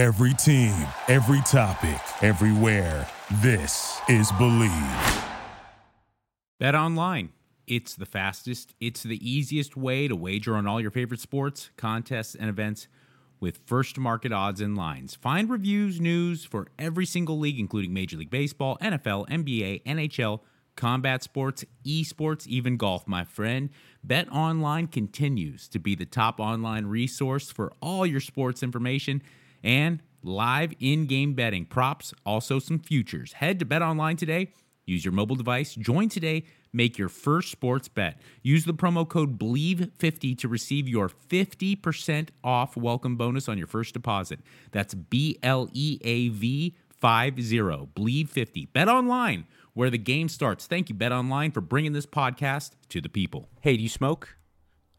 Every team, every topic, everywhere. This is Bleav. Bet online. It's the fastest, it's the easiest way to wager on all your favorite sports, contests, and events with first market odds and lines. Find reviews, news for every single league, including Major League Baseball, NFL, NBA, NHL, combat sports, esports, even golf, my friend. Bet Online continues to be the top online resource for all your sports information and live in game betting, props, also some futures. Head to Bet Online today. Use your mobile device. Join today. Make your first sports bet. Use the promo code BLEAV50 to receive your 50% off welcome bonus on your first deposit. That's B L E A V 50. BLEAV50. Bet online where the game starts. Thank you, Bet Online, for bringing this podcast to the people. Hey, do you smoke?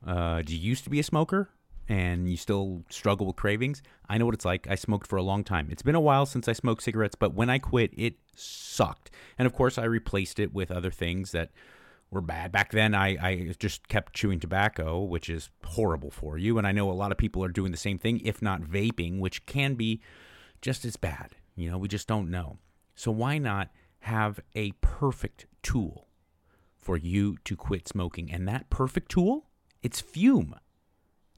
Uh, do you used to be a smoker and you still struggle with cravings? I know what it's like. I smoked for a long time. It's been a while since I smoked cigarettes, but when I quit, it sucked. And of course, I replaced it with other things that were bad. Back then, I, I just kept chewing tobacco, which is horrible for you. And I know a lot of people are doing the same thing, if not vaping, which can be just as bad. You know, we just don't know. So why not have a perfect tool for you to quit smoking? And that perfect tool, it's Fume.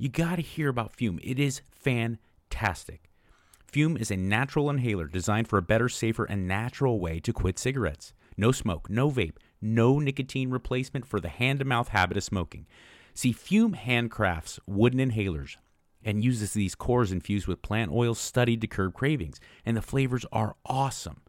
You got to hear about Fume. It is fantastic. Fume is a natural inhaler designed for a better, safer, and natural way to quit cigarettes. No smoke, no vape, no nicotine replacement for the hand to mouth habit of smoking. See, Fume handcrafts wooden inhalers and uses these cores infused with plant oils studied to curb cravings, and the flavors are awesome.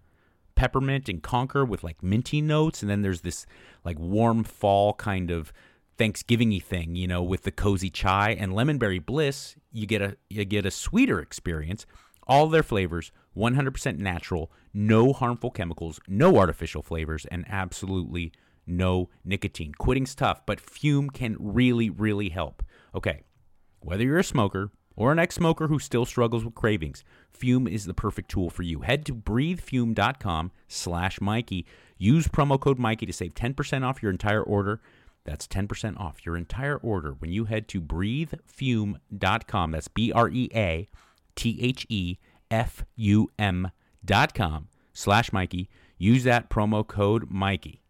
Peppermint and conker with like minty notes, and then there's this like warm fall kind of Thanksgivingy thing, you know, with the cozy chai and lemonberry bliss. You get a you get a sweeter experience. All their flavors, 100% natural, no harmful chemicals, no artificial flavors, and absolutely no nicotine. Quitting's tough, but Fume can really, really help. Okay, whether you're a smoker or an ex-smoker who still struggles with cravings, Fume is the perfect tool for you. Head to breathefume.com slash Mikey. Use promo code Mikey to save 10% off your entire order. That's 10% off your entire order when you head to breathefume.com. That's B-R-E-A T H E F U M dot com slash Mikey. Use that promo code Mikey.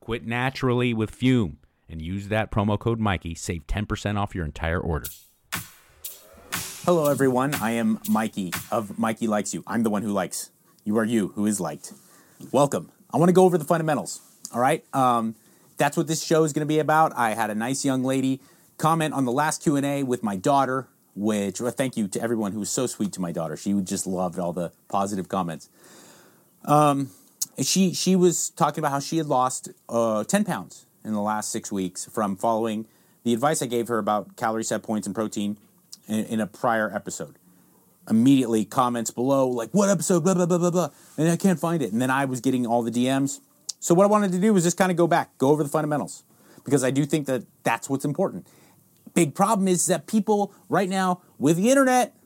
Quit naturally with Fume and use that promo code Mikey. Save 10% off your entire order. Hello, everyone. I am Mikey of Mikey Likes You. I'm the one who likes. You are you who is liked. Welcome. I want to go over the fundamentals. All right. Um, that's what this show is going to be about. I had a nice young lady comment on the last Q and A with my daughter, which well, thank you to everyone who was so sweet to my daughter. She just loved all the positive comments. Um, she she was talking about how she had lost uh, ten pounds in the last six weeks from following the advice I gave her about calorie set points and protein in, in a prior episode. Immediately comments below like what episode blah blah blah blah blah, and I can't find it. And then I was getting all the DMs. So what I wanted to do was just kind of go back, go over the fundamentals, because I do think that that's what's important. Big problem is that people right now with the internet,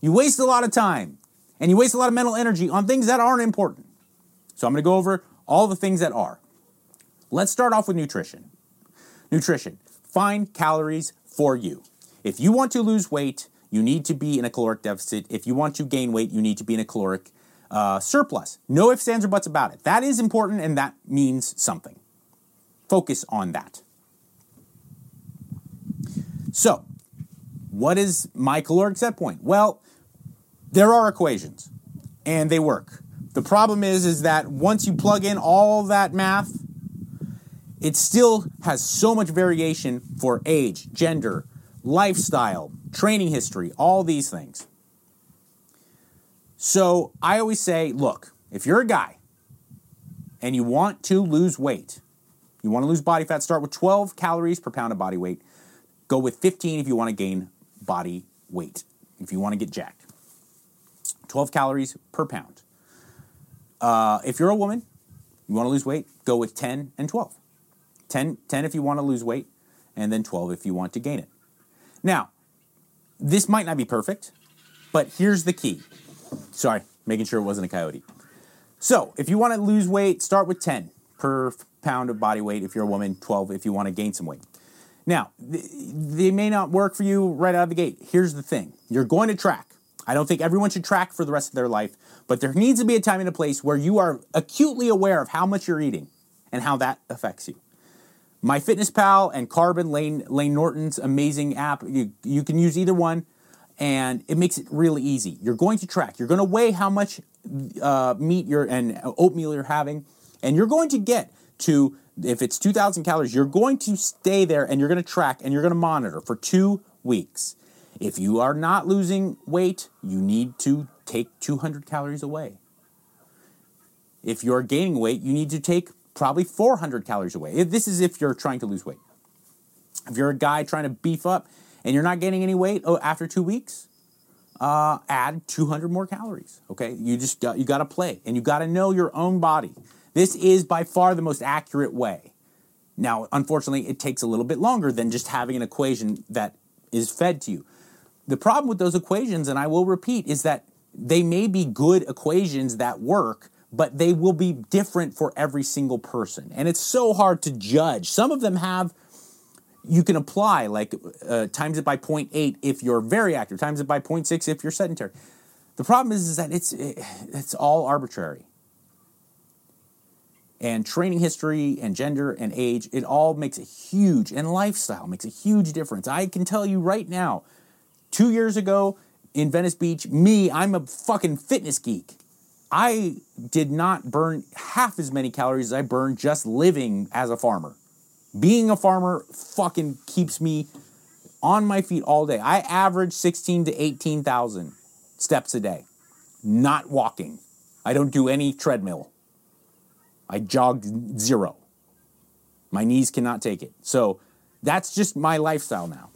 you waste a lot of time and you waste a lot of mental energy on things that aren't important. So I'm going to go over all the things that are. Let's start off with nutrition. Nutrition. Find calories for you. If you want to lose weight, you need to be in a caloric deficit. If you want to gain weight, you need to be in a caloric uh, surplus. No ifs, ands, or buts about it. That is important and that means something. Focus on that. So, what is my caloric set point? Well, there are equations and they work. The problem is is that once you plug in all that math, it still has so much variation for age, gender, lifestyle, training history, all these things. So I always say, look, if you're a guy and you want to lose weight, you want to lose body fat, start with 12 calories per pound of body weight. Go with 15 if you want to gain body weight, if you want to get jacked. 12 calories per pound. Uh, if you're a woman, you want to lose weight, go with 10 and 12. 10, 10 if you want to lose weight, and then 12 if you want to gain it. Now, this might not be perfect, but here's the key. Sorry, making sure it wasn't a coyote. So, if you want to lose weight, start with 10 per pound of body weight if you're a woman, 12 if you want to gain some weight. Now, they may not work for you right out of the gate. Here's the thing you're going to track I don't think everyone should track for the rest of their life, but there needs to be a time and a place where you are acutely aware of how much you're eating and how that affects you. My Fitness Pal and Carbon, Layne, Layne Norton's amazing app, you, you can use either one, and it makes it really easy. You're going to track, you're going to weigh how much uh, meat you're and oatmeal you're having, and you're going to get to if it's 2,000 calories, you're going to stay there and you're going to track and you're going to monitor for two weeks. If you are not losing weight, you need to take 200 calories away. If you're gaining weight, you need to take probably 400 calories away. This is if you're trying to lose weight. If you're a guy trying to beef up and you're not gaining any weight oh, after two weeks, uh, add 200 more calories. Okay, you just got, you got to play and you got to know your own body. This is by far the most accurate way. Now, unfortunately, it takes a little bit longer than just having an equation that is fed to you. The problem with those equations, and I will repeat, is that they may be good equations that work, but they will be different for every single person. And it's so hard to judge. Some of them have, you can apply, like uh, times it by 0.8 if you're very active, times it by 0.6 if you're sedentary. The problem is, is that it's, it's all arbitrary and training history and gender and age, it all makes a huge, and lifestyle makes a huge difference. I can tell you right now, two years ago in Venice Beach, me, I'm a fucking fitness geek. I did not burn half as many calories as I burned just living as a farmer. Being a farmer fucking keeps me on my feet all day. I average 16 to 18,000 steps a day, not walking. I don't do any treadmill. I jogged zero. My knees cannot take it. So that's just my lifestyle now.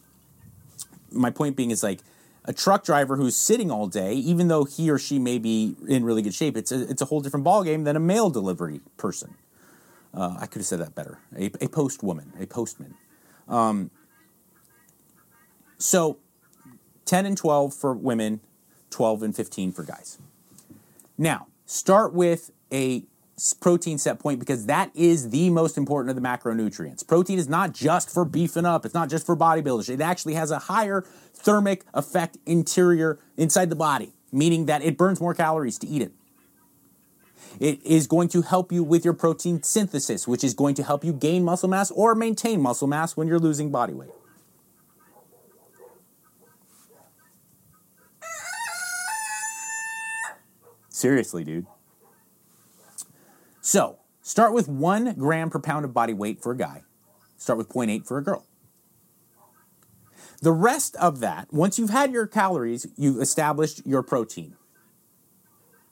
My point being is like a truck driver who's sitting all day, even though he or she may be in really good shape, it's a, it's a whole different ballgame than a mail delivery person. Uh, I could have said that better. A, a post woman, a postman. Um, so 10 and 12 for women, 12 and 15 for guys. Now, start with a protein set point because that is the most important of the macronutrients. Protein is not just for beefing up, it's not just for bodybuilders. It actually has a higher thermic effect interior inside the body, meaning that it burns more calories to eat it. It is going to help you with your protein synthesis, which is going to help you gain muscle mass or maintain muscle mass when you're losing body weight. Seriously, dude. So start with one gram per pound of body weight for a guy, start with 0.8 for a girl. The rest of that, once you've had your calories, you've established your protein.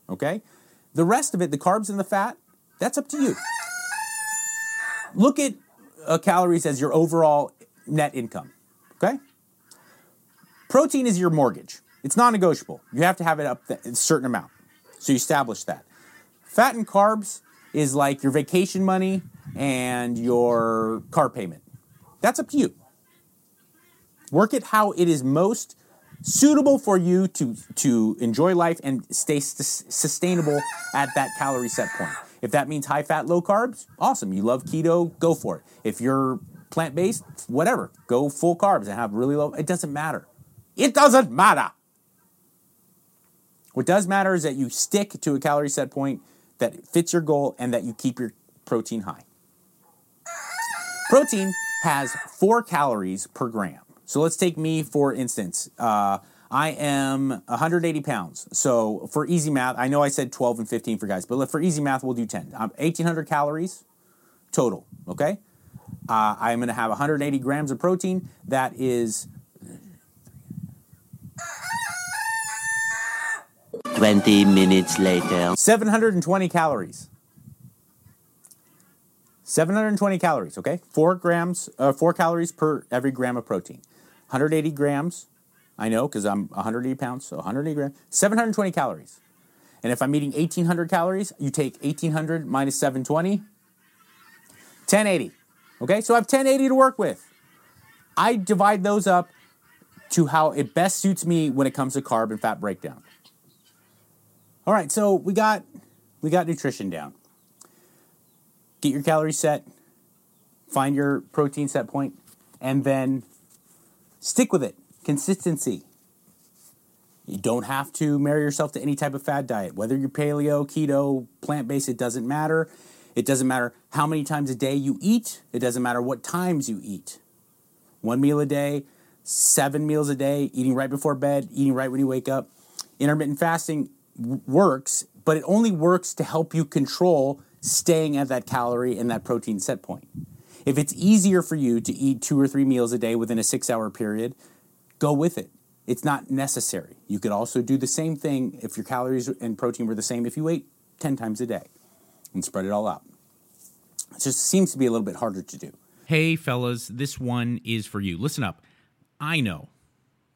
Okay? The rest of it, the carbs and the fat, that's up to you. Look at uh, calories as your overall net income. Okay? Protein is your mortgage. It's non negotiable. You have to have it up a certain amount. So you establish that. Fat and carbs, is like your vacation money and your car payment. That's up to you. Work it how it is most suitable for you to, to enjoy life and stay sustainable at that calorie set point. If that means high fat, low carbs, awesome. You love keto, go for it. If you're plant based, whatever, go full carbs and have really low. It doesn't matter. It doesn't matter. What does matter is that you stick to a calorie set point that fits your goal and that you keep your protein high. Protein has four calories per gram. So let's take me for instance. Uh, I am 180 pounds. So for easy math, I know I said 12 and 15 for guys, but for easy math, we'll do 10. I'm 1,800 calories total. Okay. Uh, I'm going to have 180 grams of protein. That is 20 minutes later. 720 calories. 720 calories, okay? Four grams, uh, four calories per every gram of protein. 180 grams, I know because I'm 180 pounds, so 180 grams. 720 calories. And if I'm eating 1800 calories, you take 1800 minus 720, 1080. Okay, so I have 1080 to work with. I divide those up to how it best suits me when it comes to carb and fat breakdown. All right, so we got we got nutrition down. Get your calories set, find your protein set point, and then stick with it. Consistency. You don't have to marry yourself to any type of fad diet. Whether you're paleo, keto, plant based, it doesn't matter. It doesn't matter how many times a day you eat, it doesn't matter what times you eat. One meal a day, seven meals a day, eating right before bed, eating right when you wake up. Intermittent fasting works, but it only works to help you control staying at that calorie and that protein set point. If it's easier for you to eat two or three meals a day within a six hour period, go with it. It's not necessary. You could also do the same thing if your calories and protein were the same if you ate 10 times a day and spread it all out. It just seems to be a little bit harder to do. Hey, fellas, this one is for you. Listen up. I know,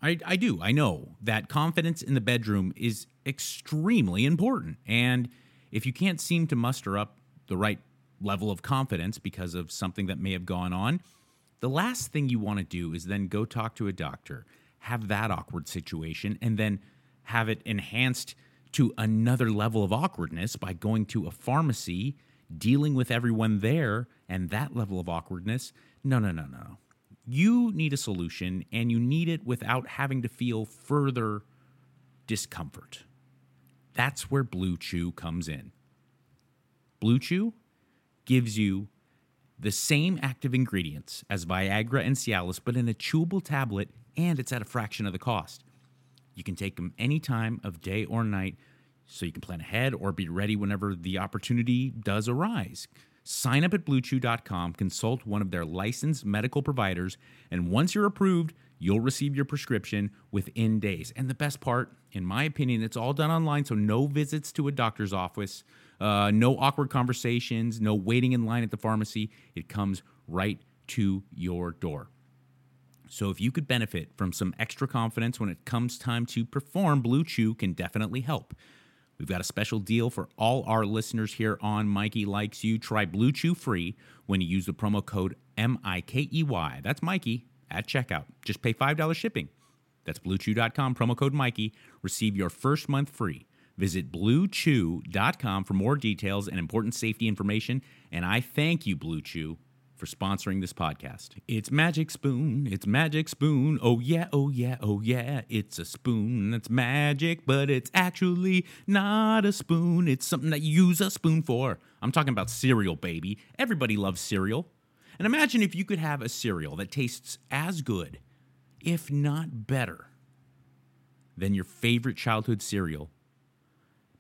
I, I do, I know that confidence in the bedroom is extremely important. And if you can't seem to muster up the right level of confidence because of something that may have gone on, the last thing you want to do is then go talk to a doctor, have that awkward situation, and then have it enhanced to another level of awkwardness by going to a pharmacy, dealing with everyone there, and that level of awkwardness. No, no, no, no. You need a solution, and you need it without having to feel further discomfort. That's where Blue Chew comes in. Blue Chew gives you the same active ingredients as Viagra and Cialis, but in a chewable tablet, and it's at a fraction of the cost. You can take them any time of day or night so you can plan ahead or be ready whenever the opportunity does arise. Sign up at bluechew.com, consult one of their licensed medical providers, and once you're approved, you'll receive your prescription within days. And the best part, in my opinion, it's all done online, so no visits to a doctor's office, uh, no awkward conversations, no waiting in line at the pharmacy. It comes right to your door. So if you could benefit from some extra confidence when it comes time to perform, Blue Chew can definitely help. We've got a special deal for all our listeners here on Mikey Likes You. Try Blue Chew free when you use the promo code M I K E Y. That's Mikey at checkout. Just pay $5 shipping. That's bluechew.com, promo code Mikey. Receive your first month free. Visit bluechew.com for more details and important safety information. And I thank you, Blue Chew, for sponsoring this podcast. It's Magic Spoon. It's Magic Spoon. Oh, yeah, oh, yeah, oh, yeah. It's a spoon that's magic, but it's actually not a spoon. It's something that you use a spoon for. I'm talking about cereal, baby. Everybody loves cereal. And imagine if you could have a cereal that tastes as good, if not better, than your favorite childhood cereal,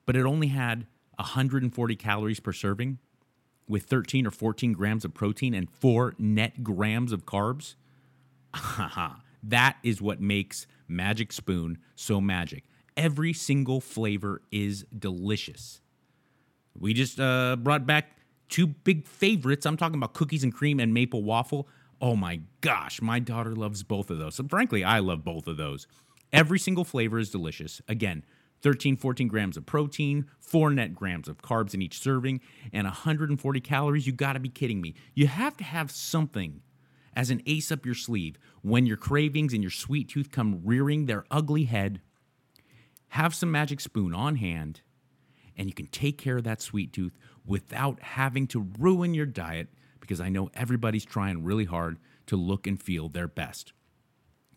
but it only had 140 calories per serving with 13 or 14 grams of protein and 4 net grams of carbs. that is what makes Magic Spoon so magic. Every single flavor is delicious. We just uh, brought back two big favorites. I'm talking about cookies and cream and maple waffle. Oh my gosh, my daughter loves both of those. So frankly, I love both of those. Every single flavor is delicious. Again, 13, 14 grams of protein, 4 net grams of carbs in each serving, and 140 calories. You gotta be kidding me. You have to have something as an ace up your sleeve when your cravings and your sweet tooth come rearing their ugly head. Have some magic spoon on hand, and you can take care of that sweet tooth without having to ruin your diet because I know everybody's trying really hard to look and feel their best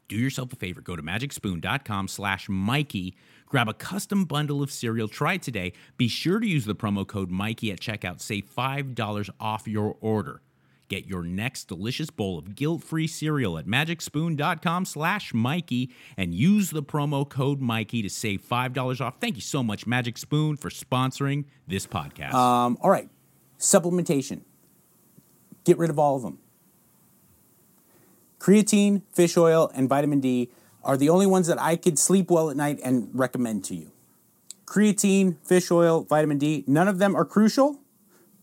do yourself a favor go to magicspoon.com slash mikey grab a custom bundle of cereal try today. Be sure to use the promo code mikey at checkout. Save $5 off your order. Get your next delicious bowl of guilt-free cereal at magicspoon.com slash mikey and use the promo code mikey to save $5 off. Thank you so much magic spoon for sponsoring this podcast. Um, all right, supplementation. Get rid of all of them. Creatine, fish oil, and vitamin D are the only ones that I could sleep well at night and recommend to you. Creatine, fish oil, vitamin D, none of them are crucial,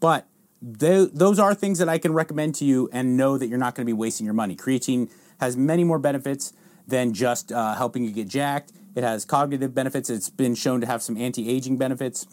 but tho- those are things that I can recommend to you and know that you're not going to be wasting your money. Creatine has many more benefits than just uh, helping you get jacked. It has cognitive benefits. It's been shown to have some anti aging benefits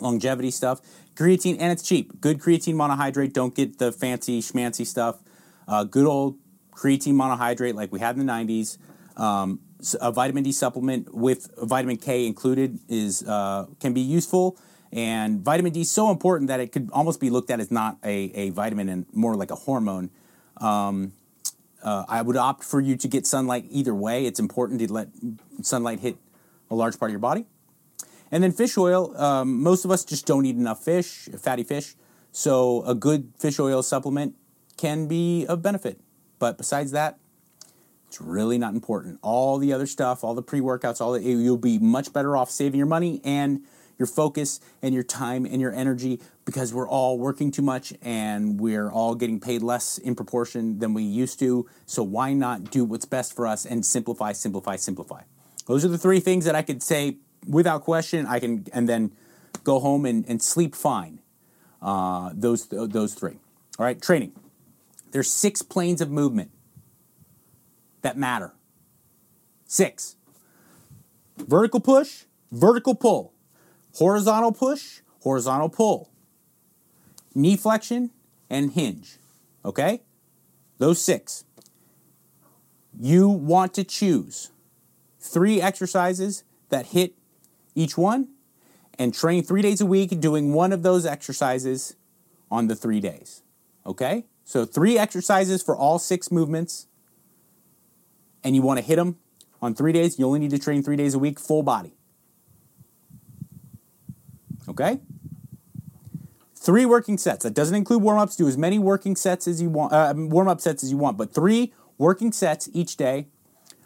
longevity stuff. Creatine, and it's cheap. Good creatine monohydrate. Don't get the fancy schmancy stuff. Uh, good old creatine monohydrate like we had in the 90s. Um, a vitamin D supplement with vitamin K included is uh, can be useful. And vitamin D is so important that it could almost be looked at as not a, a vitamin and more like a hormone. Um, uh, I would opt for you to get sunlight either way. It's important to let sunlight hit a large part of your body. And then fish oil, um, most of us just don't eat enough fish, fatty fish. So a good fish oil supplement can be of benefit. But besides that, it's really not important. All the other stuff, all the pre workouts, all you'll be much better off saving your money and your focus and your time and your energy because we're all working too much and we're all getting paid less in proportion than we used to. So why not do what's best for us and simplify, simplify, simplify? Those are the three things that I could say without question. I can and then go home and, and sleep fine. Uh, those those three. All right, training. There's six planes of movement that matter. Six. Vertical push, vertical pull. Horizontal push, horizontal pull. Knee flexion and hinge. Okay? Those six. You want to choose three exercises that hit each one and train three days a week doing one of those exercises on the three days. Okay? So, three exercises for all six movements, and you want to hit them on three days. You only need to train three days a week, full body. Okay? Three working sets. That doesn't include warm ups. Do as many working sets as you want, uh, warm up sets as you want, but three working sets each day.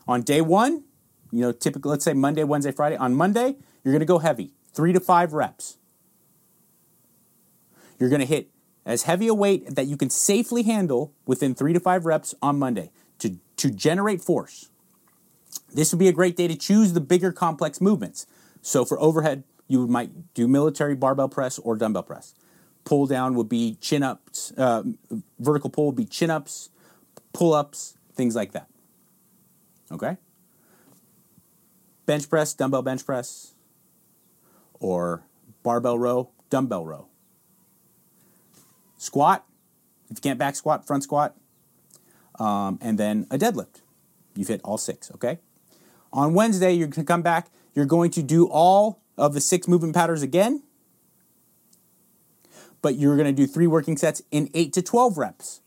On day one, you know, typically, let's say Monday, Wednesday, Friday. On Monday, you're going to go heavy, three to five reps. You're going to hit as heavy a weight that you can safely handle within three to five reps on Monday to, to generate force. This would be a great day to choose the bigger complex movements. So for overhead, you might do military barbell press or dumbbell press. Pull down would be chin ups, uh, vertical pull would be chin ups, pull ups, things like that. Okay? bench press, dumbbell bench press, or barbell row, dumbbell row. Squat, if you can't back squat, front squat, um, and then a deadlift. You've hit all six, okay? On Wednesday, you're going to come back. You're going to do all of the six movement patterns again, but you're going to do three working sets in 8 to 12 reps.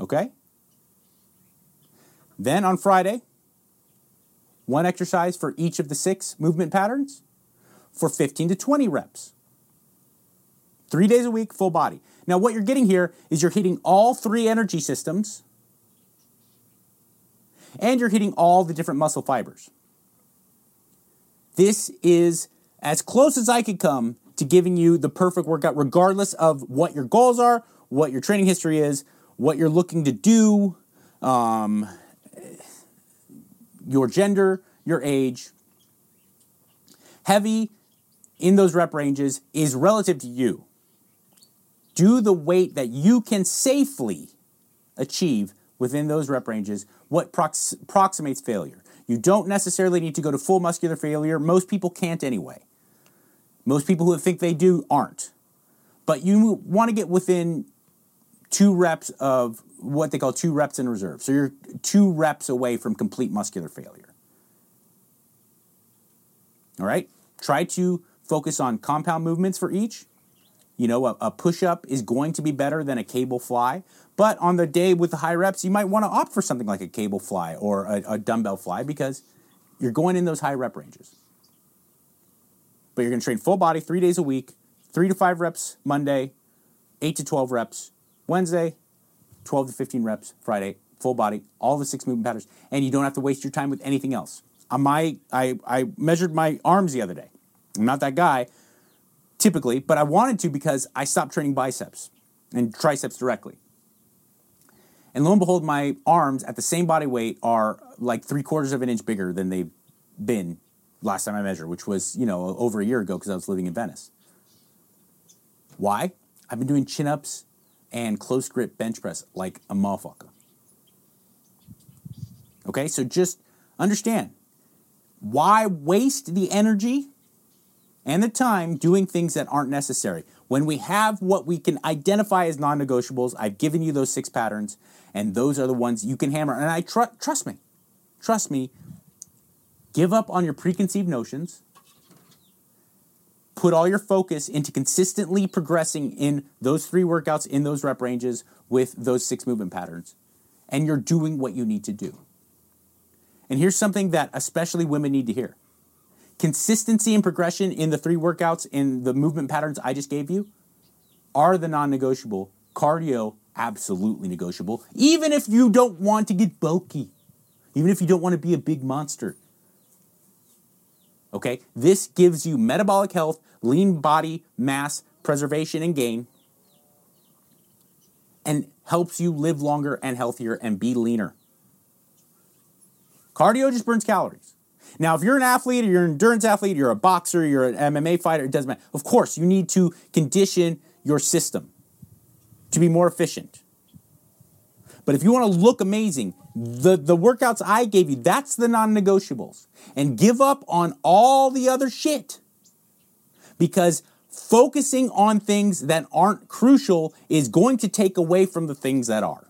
Okay? Then on Friday, one exercise for each of the six movement patterns for 15 to 20 reps. Three days a week, full body. Now, what you're getting here is you're hitting all three energy systems and you're hitting all the different muscle fibers. This is as close as I could come to giving you the perfect workout, regardless of what your goals are, what your training history is, what you're looking to do, um, your gender, your age. Heavy in those rep ranges is relative to you. Do the weight that you can safely achieve within those rep ranges, what prox- approximates failure. You don't necessarily need to go to full muscular failure. Most people can't anyway. Most people who think they do aren't. But you want to get within two reps of what they call two reps in reserve. So you're two reps away from complete muscular failure. All right? Try to focus on compound movements for each. You know, a, a push up is going to be better than a cable fly. But on the day with the high reps, you might want to opt for something like a cable fly or a, a dumbbell fly because you're going in those high rep ranges. But you're going to train full body three days a week, three to five reps Monday, eight to 12 reps Wednesday, 12 to 15 reps Friday, full body, all the six movement patterns, and you don't have to waste your time with anything else. On my, I, I measured my arms the other day. I'm not that guy typically, but I wanted to because I stopped training biceps and triceps directly. And lo and behold, my arms at the same body weight are like three quarters of an inch bigger than they've been last time I measured, which was, you know, over a year ago because I was living in Venice. Why? I've been doing chin ups and close grip bench press like a motherfucker. Okay, so just understand why waste the energy and the time doing things that aren't necessary? When we have what we can identify as non negotiables, I've given you those six patterns, and those are the ones you can hammer. And I tr- trust me, trust me, give up on your preconceived notions. Put all your focus into consistently progressing in those three workouts in those rep ranges with those six movement patterns, and you're doing what you need to do. And here's something that especially women need to hear consistency and progression in the three workouts in the movement patterns I just gave you are the non negotiable. Cardio, absolutely negotiable. Even if you don't want to get bulky, even if you don't want to be a big monster. Okay, this gives you metabolic health, lean body mass preservation and gain, and helps you live longer and healthier and be leaner. Cardio just burns calories. Now, if you're an athlete or you're an endurance athlete, you're a boxer, you're an MMA fighter, it doesn't matter. Of course, you need to condition your system to be more efficient. But if you want to look amazing, the, the workouts I gave you, that's the non negotiables. And give up on all the other shit. Because focusing on things that aren't crucial is going to take away from the things that are.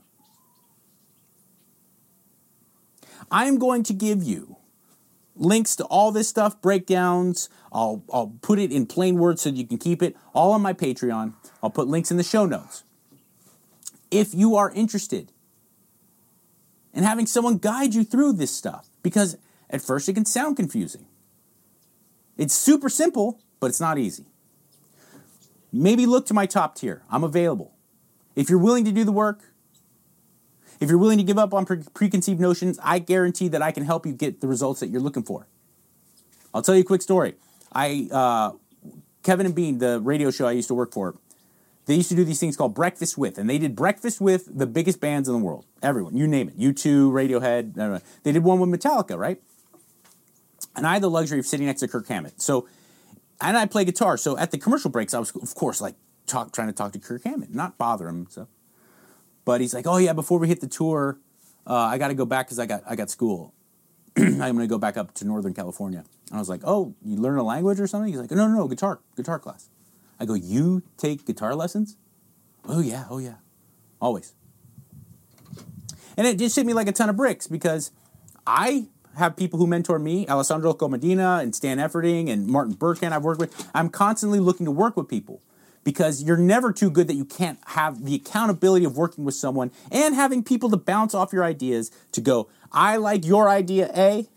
I'm going to give you links to all this stuff, breakdowns. I'll, I'll put it in plain words so you can keep it all on my Patreon. I'll put links in the show notes. If you are interested in having someone guide you through this stuff, because at first it can sound confusing. It's super simple, but it's not easy. Maybe look to my top tier. I'm available. If you're willing to do the work, if you're willing to give up on pre- preconceived notions, I guarantee that I can help you get the results that you're looking for. I'll tell you a quick story. I uh, Kevin and Bean, the radio show I used to work for, they used to do these things called Breakfast with, and they did Breakfast with the biggest bands in the world. Everyone, you name it. U2, Radiohead. They did one with Metallica, right? And I had the luxury of sitting next to Kirk Hammett. So, and I play guitar. So at the commercial breaks, I was, of course, like talk, trying to talk to Kirk Hammett, not bother him. So but he's like, oh yeah, before we hit the tour, uh, I got to go back because I got I got school. I'm going to go back up to Northern California. And I was like, oh, you learn a language or something? He's like, no, no, no, guitar, guitar class. I go, you take guitar lessons? Oh yeah, oh yeah, always. And it just hit me like a ton of bricks because I have people who mentor me, Alessandro Comedina and Stan Efferding and Martin Berkhan I've worked with. I'm constantly looking to work with people because you're never too good that you can't have the accountability of working with someone and having people to bounce off your ideas to go, I like your idea A.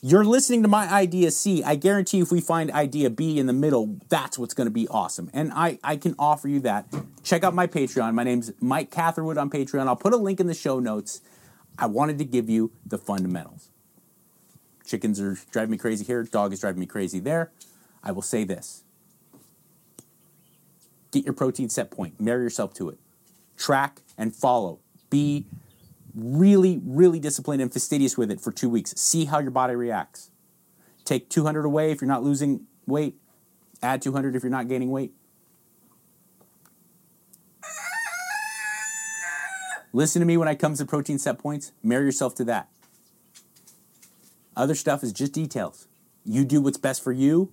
You're listening to my idea C. I guarantee if we find idea B in the middle, that's what's going to be awesome. And I, I can offer you that. Check out my Patreon. My name's Mike Catherwood on Patreon. I'll put a link in the show notes. I wanted to give you the fundamentals. Chickens are driving me crazy here. Dog is driving me crazy there. I will say this Get your protein set point, marry yourself to it. Track and follow. Be really, really disciplined and fastidious with it for two weeks. See how your body reacts. Take 200 away if you're not losing weight, add 200 if you're not gaining weight. Listen to me when it comes to protein set points. Marry yourself to that. Other stuff is just details. You do what's best for you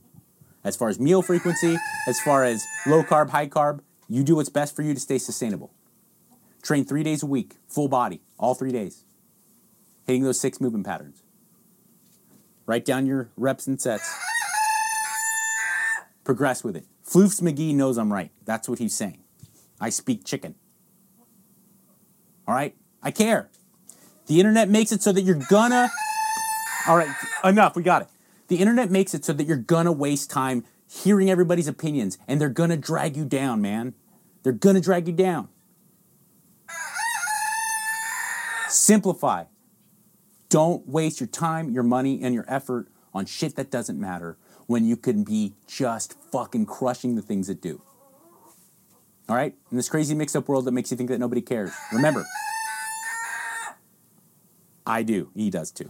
as far as meal frequency, as far as low carb, high carb, you do what's best for you to stay sustainable. Train three days a week, full body, all three days, hitting those six movement patterns. Write down your reps and sets. Progress with it. Floofs McGee knows I'm right. That's what he's saying. I speak chicken. All right? I care. The internet makes it so that you're gonna. All right, enough. We got it. The internet makes it so that you're gonna waste time hearing everybody's opinions and they're gonna drag you down, man. They're gonna drag you down. Simplify. Don't waste your time, your money, and your effort on shit that doesn't matter when you can be just fucking crushing the things that do. All right? In this crazy mix up world that makes you think that nobody cares. Remember, I do. He does too.